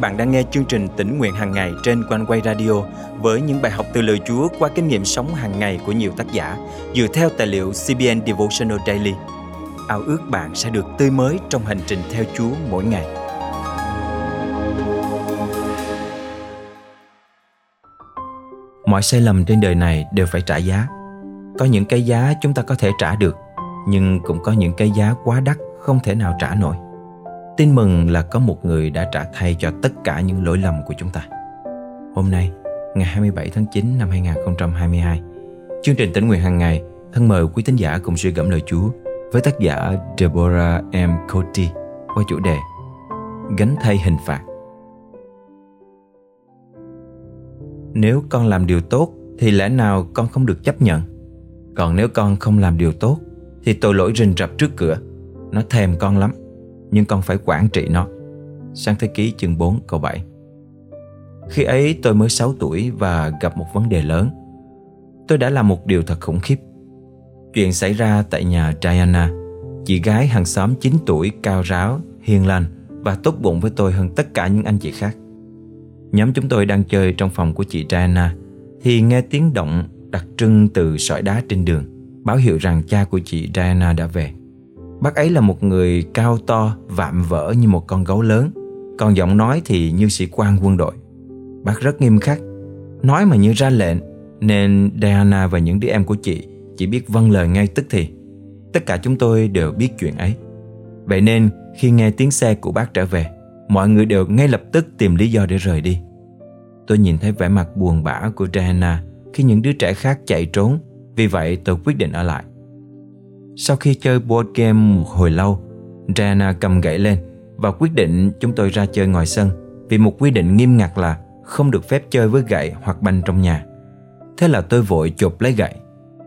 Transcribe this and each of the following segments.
bạn đang nghe chương trình tỉnh nguyện hàng ngày trên quanh quay radio với những bài học từ lời Chúa qua kinh nghiệm sống hàng ngày của nhiều tác giả dựa theo tài liệu CBN Devotional Daily. Ao ước bạn sẽ được tươi mới trong hành trình theo Chúa mỗi ngày. Mọi sai lầm trên đời này đều phải trả giá. Có những cái giá chúng ta có thể trả được, nhưng cũng có những cái giá quá đắt không thể nào trả nổi. Tin mừng là có một người đã trả thay cho tất cả những lỗi lầm của chúng ta. Hôm nay, ngày 27 tháng 9 năm 2022, chương trình tỉnh nguyện hàng ngày thân mời quý tín giả cùng suy gẫm lời Chúa với tác giả Deborah M. Cody qua chủ đề Gánh thay hình phạt. Nếu con làm điều tốt thì lẽ nào con không được chấp nhận? Còn nếu con không làm điều tốt thì tội lỗi rình rập trước cửa. Nó thèm con lắm nhưng con phải quản trị nó. Sang thế ký chương 4 câu 7 Khi ấy tôi mới 6 tuổi và gặp một vấn đề lớn. Tôi đã làm một điều thật khủng khiếp. Chuyện xảy ra tại nhà Diana, chị gái hàng xóm 9 tuổi cao ráo, hiền lành và tốt bụng với tôi hơn tất cả những anh chị khác. Nhóm chúng tôi đang chơi trong phòng của chị Diana thì nghe tiếng động đặc trưng từ sỏi đá trên đường báo hiệu rằng cha của chị Diana đã về. Bác ấy là một người cao to, vạm vỡ như một con gấu lớn. Còn giọng nói thì như sĩ quan quân đội. Bác rất nghiêm khắc. Nói mà như ra lệnh Nên Diana và những đứa em của chị Chỉ biết vâng lời ngay tức thì. Tất cả chúng tôi đều biết chuyện ấy. Vậy nên khi nghe tiếng xe của bác trở về Mọi người đều ngay lập tức tìm lý do để rời đi. Tôi nhìn thấy vẻ mặt buồn bã của Diana Khi những đứa trẻ khác chạy trốn. Vì vậy tôi quyết định ở lại sau khi chơi board game một hồi lâu, Diana cầm gậy lên và quyết định chúng tôi ra chơi ngoài sân vì một quy định nghiêm ngặt là không được phép chơi với gậy hoặc banh trong nhà. Thế là tôi vội chộp lấy gậy,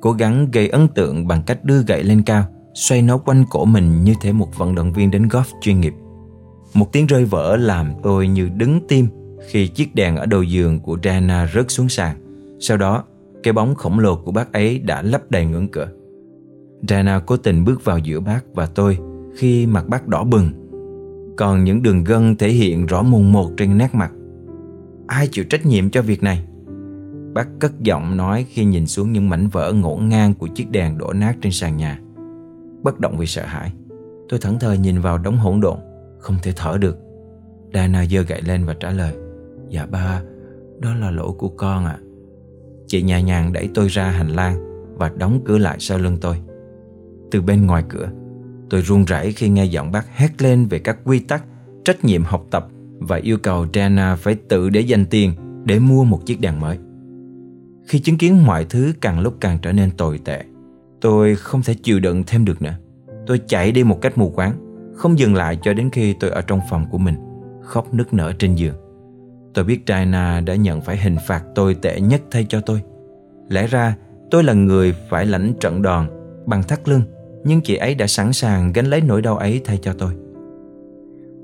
cố gắng gây ấn tượng bằng cách đưa gậy lên cao, xoay nó quanh cổ mình như thể một vận động viên đánh golf chuyên nghiệp. Một tiếng rơi vỡ làm tôi như đứng tim khi chiếc đèn ở đầu giường của Diana rớt xuống sàn. Sau đó, cái bóng khổng lồ của bác ấy đã lấp đầy ngưỡng cửa. Dana cố tình bước vào giữa bác và tôi khi mặt bác đỏ bừng. Còn những đường gân thể hiện rõ mồn một trên nét mặt. Ai chịu trách nhiệm cho việc này? Bác cất giọng nói khi nhìn xuống những mảnh vỡ ngổn ngang của chiếc đèn đổ nát trên sàn nhà. Bất động vì sợ hãi, tôi thẫn thờ nhìn vào đống hỗn độn, không thể thở được. Dana giơ gậy lên và trả lời Dạ ba, đó là lỗi của con ạ à. Chị nhẹ nhàng đẩy tôi ra hành lang Và đóng cửa lại sau lưng tôi từ bên ngoài cửa. Tôi run rẩy khi nghe giọng bác hét lên về các quy tắc, trách nhiệm học tập và yêu cầu Dana phải tự để dành tiền để mua một chiếc đèn mới. Khi chứng kiến mọi thứ càng lúc càng trở nên tồi tệ, tôi không thể chịu đựng thêm được nữa. Tôi chạy đi một cách mù quáng, không dừng lại cho đến khi tôi ở trong phòng của mình, khóc nức nở trên giường. Tôi biết Dana đã nhận phải hình phạt tồi tệ nhất thay cho tôi. Lẽ ra tôi là người phải lãnh trận đòn bằng thắt lưng nhưng chị ấy đã sẵn sàng gánh lấy nỗi đau ấy thay cho tôi.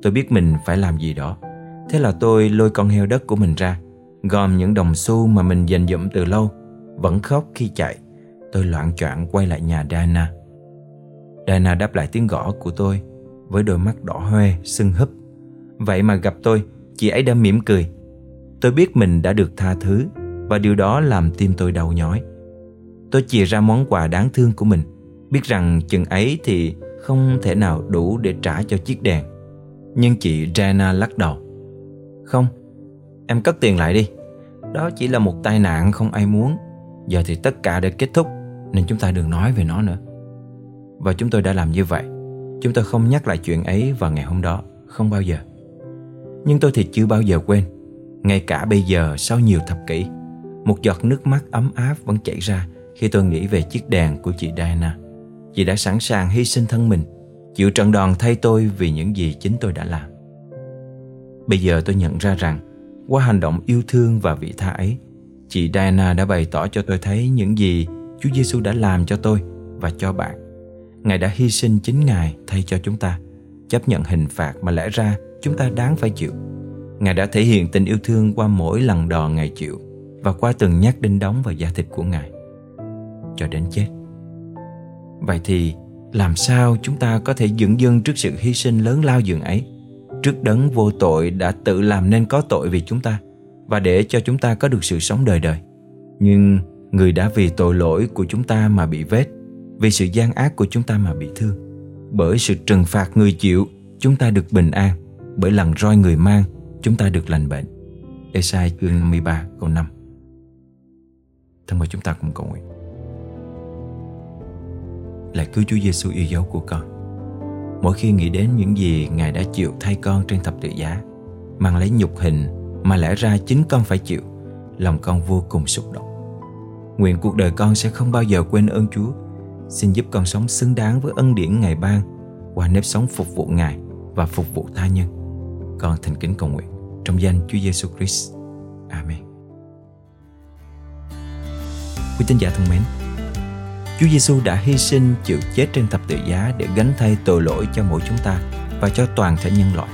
Tôi biết mình phải làm gì đó. Thế là tôi lôi con heo đất của mình ra, gom những đồng xu mà mình dành dụm từ lâu, vẫn khóc khi chạy. Tôi loạn choạng quay lại nhà Dana. Dana đáp lại tiếng gõ của tôi với đôi mắt đỏ hoe, sưng húp. Vậy mà gặp tôi, chị ấy đã mỉm cười. Tôi biết mình đã được tha thứ và điều đó làm tim tôi đau nhói. Tôi chìa ra món quà đáng thương của mình Biết rằng chừng ấy thì không thể nào đủ để trả cho chiếc đèn. Nhưng chị Jana lắc đầu. Không, em cất tiền lại đi. Đó chỉ là một tai nạn không ai muốn. Giờ thì tất cả đã kết thúc Nên chúng ta đừng nói về nó nữa. Và chúng tôi đã làm như vậy. Chúng tôi không nhắc lại chuyện ấy vào ngày hôm đó Không bao giờ. Nhưng tôi thì chưa bao giờ quên. Ngay cả bây giờ sau nhiều thập kỷ Một giọt nước mắt ấm áp vẫn chảy ra Khi tôi nghĩ về chiếc đèn của chị Diana. Chị đã sẵn sàng hy sinh thân mình, Chịu trận đòn thay tôi vì những gì chính tôi đã làm. Bây giờ tôi nhận ra rằng, Qua hành động yêu thương và vị tha ấy, Chị Diana đã bày tỏ cho tôi thấy những gì Chúa Giêsu đã làm cho tôi và cho bạn. Ngài đã hy sinh chính Ngài thay cho chúng ta, Chấp nhận hình phạt mà lẽ ra chúng ta đáng phải chịu. Ngài đã thể hiện tình yêu thương qua mỗi lần đòn Ngài chịu Và qua từng nhát đinh đóng vào da thịt của Ngài. Cho đến chết. Vậy thì làm sao chúng ta có thể dựng dưng trước sự hy sinh lớn lao dường ấy? trước đấng vô tội đã tự làm nên có tội vì chúng ta và để cho chúng ta có được sự sống đời đời. Nhưng người đã vì tội lỗi của chúng ta mà bị vết, vì sự gian ác của chúng ta mà bị thương. Bởi sự trừng phạt người chịu, chúng ta được bình an, bởi lần roi người mang, chúng ta được lành bệnh. Esai chương 53 câu 5 Thân mời chúng ta cùng cầu nguyện là cứu Chúa Giêsu yêu dấu của con Mỗi khi nghĩ đến những gì Ngài đã chịu thay con trên thập tự giá Mang lấy nhục hình mà lẽ ra chính con phải chịu Lòng con vô cùng xúc động Nguyện cuộc đời con sẽ không bao giờ quên ơn Chúa Xin giúp con sống xứng đáng với ân điển Ngài ban Qua nếp sống phục vụ Ngài và phục vụ tha nhân Con thành kính cầu nguyện trong danh Chúa Giêsu Christ. Amen. Quý tín giả thân mến, Chúa Giêsu đã hy sinh chịu chết trên thập tự giá để gánh thay tội lỗi cho mỗi chúng ta và cho toàn thể nhân loại.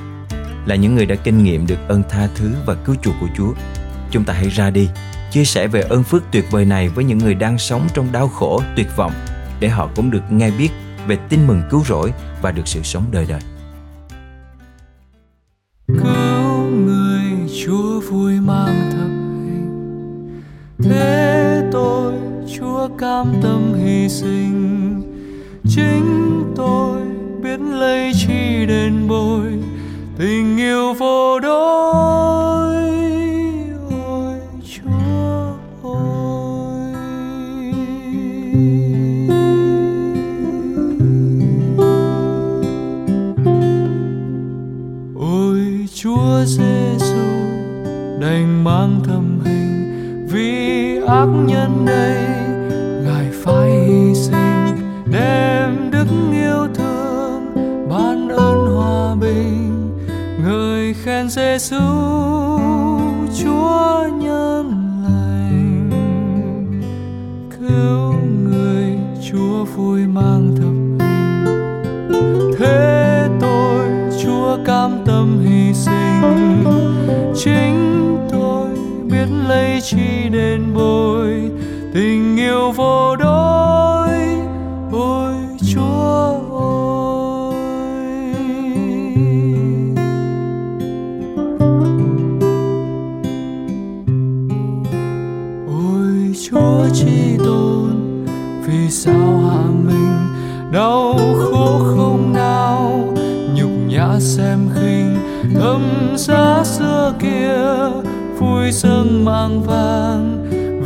Là những người đã kinh nghiệm được ơn tha thứ và cứu chuộc của Chúa, chúng ta hãy ra đi chia sẻ về ơn phước tuyệt vời này với những người đang sống trong đau khổ, tuyệt vọng để họ cũng được nghe biết về tin mừng cứu rỗi và được sự sống đời đời. Người Chúa vui mang thập hình thế cam tâm hy sinh. Chính tôi biết lấy chi đền bồi, tình yêu vô đối. Ôi, chúa ôi ôi, chúa giêsu đành mang thầm hình vì ác nhân đây. Giêsu Chúa nhân lành, cứu người Chúa vui mang thập hình. Thế tôi Chúa cam tâm hy sinh, chính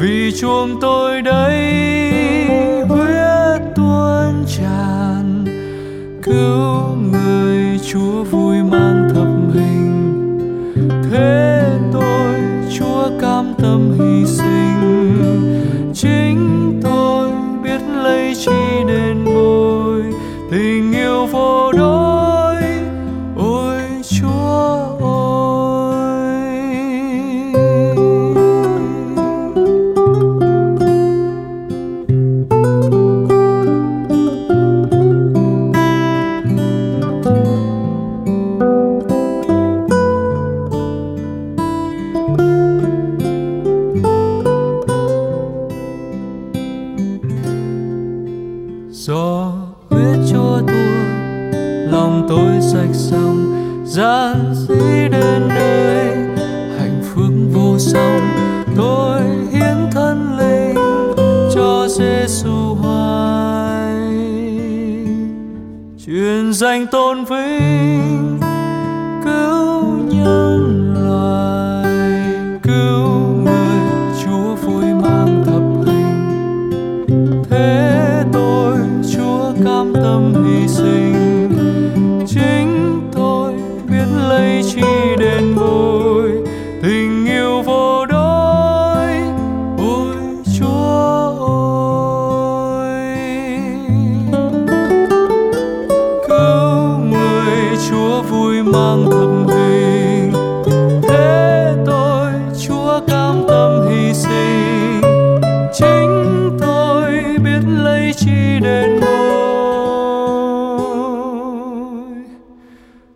vì chuông tôi đây huyết tuôn tràn, cứu người chúa vui mang thập hình. Thế tôi, chúa cam tâm hy sinh. Chính tôi biết lấy chi sạch xong gian dĩ đến nơi hạnh phúc vô song. Tôi hiến thân linh cho Giêsu hoài. Truyền danh tôn vinh, cứu nhân loài, cứu người chúa vui mang thập hình thế tôi, Chúa cam tâm hy sinh.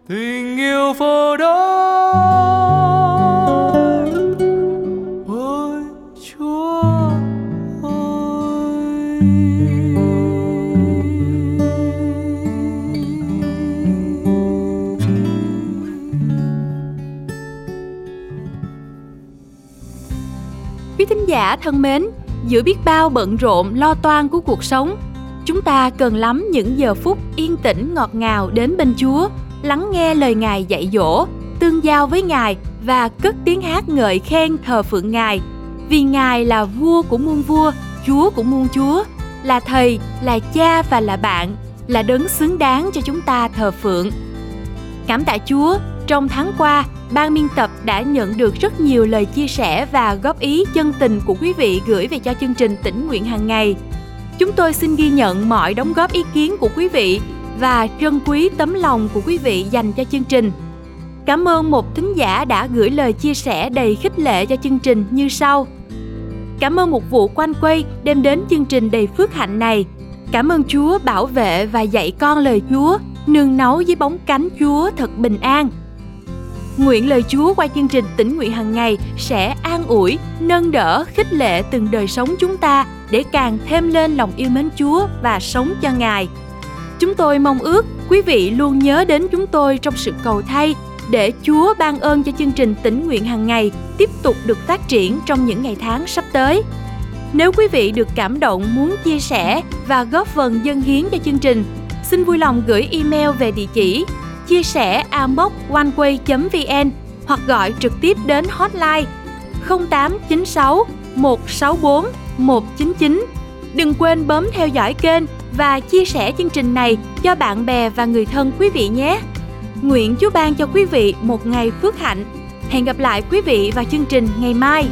tình yêu vô đôi ôi chúa ơi quý thính giả thân mến, giữa biết bao bận rộn, lo toan của cuộc sống, chúng ta cần lắm những giờ phút yên tĩnh ngọt ngào đến bên chúa lắng nghe lời Ngài dạy dỗ, tương giao với Ngài và cất tiếng hát ngợi khen thờ phượng Ngài. Vì Ngài là vua của muôn vua, Chúa của muôn chúa, là thầy, là cha và là bạn, là đấng xứng đáng cho chúng ta thờ phượng. Cảm tạ Chúa, trong tháng qua, ban biên tập đã nhận được rất nhiều lời chia sẻ và góp ý chân tình của quý vị gửi về cho chương trình tỉnh nguyện hàng ngày. Chúng tôi xin ghi nhận mọi đóng góp ý kiến của quý vị và trân quý tấm lòng của quý vị dành cho chương trình. Cảm ơn một thính giả đã gửi lời chia sẻ đầy khích lệ cho chương trình như sau. Cảm ơn một vụ quanh quay đem đến chương trình đầy phước hạnh này. Cảm ơn Chúa bảo vệ và dạy con lời Chúa, nương náu dưới bóng cánh Chúa thật bình an. Nguyện lời Chúa qua chương trình tỉnh nguyện hàng ngày sẽ an ủi, nâng đỡ, khích lệ từng đời sống chúng ta để càng thêm lên lòng yêu mến Chúa và sống cho Ngài. Chúng tôi mong ước quý vị luôn nhớ đến chúng tôi trong sự cầu thay để Chúa ban ơn cho chương trình tỉnh nguyện hàng ngày tiếp tục được phát triển trong những ngày tháng sắp tới. Nếu quý vị được cảm động muốn chia sẻ và góp phần dân hiến cho chương trình, xin vui lòng gửi email về địa chỉ chia sẻ amoconeway.vn hoặc gọi trực tiếp đến hotline 0896 164 199. Đừng quên bấm theo dõi kênh và chia sẻ chương trình này cho bạn bè và người thân quý vị nhé. Nguyện Chúa ban cho quý vị một ngày phước hạnh. Hẹn gặp lại quý vị vào chương trình ngày mai.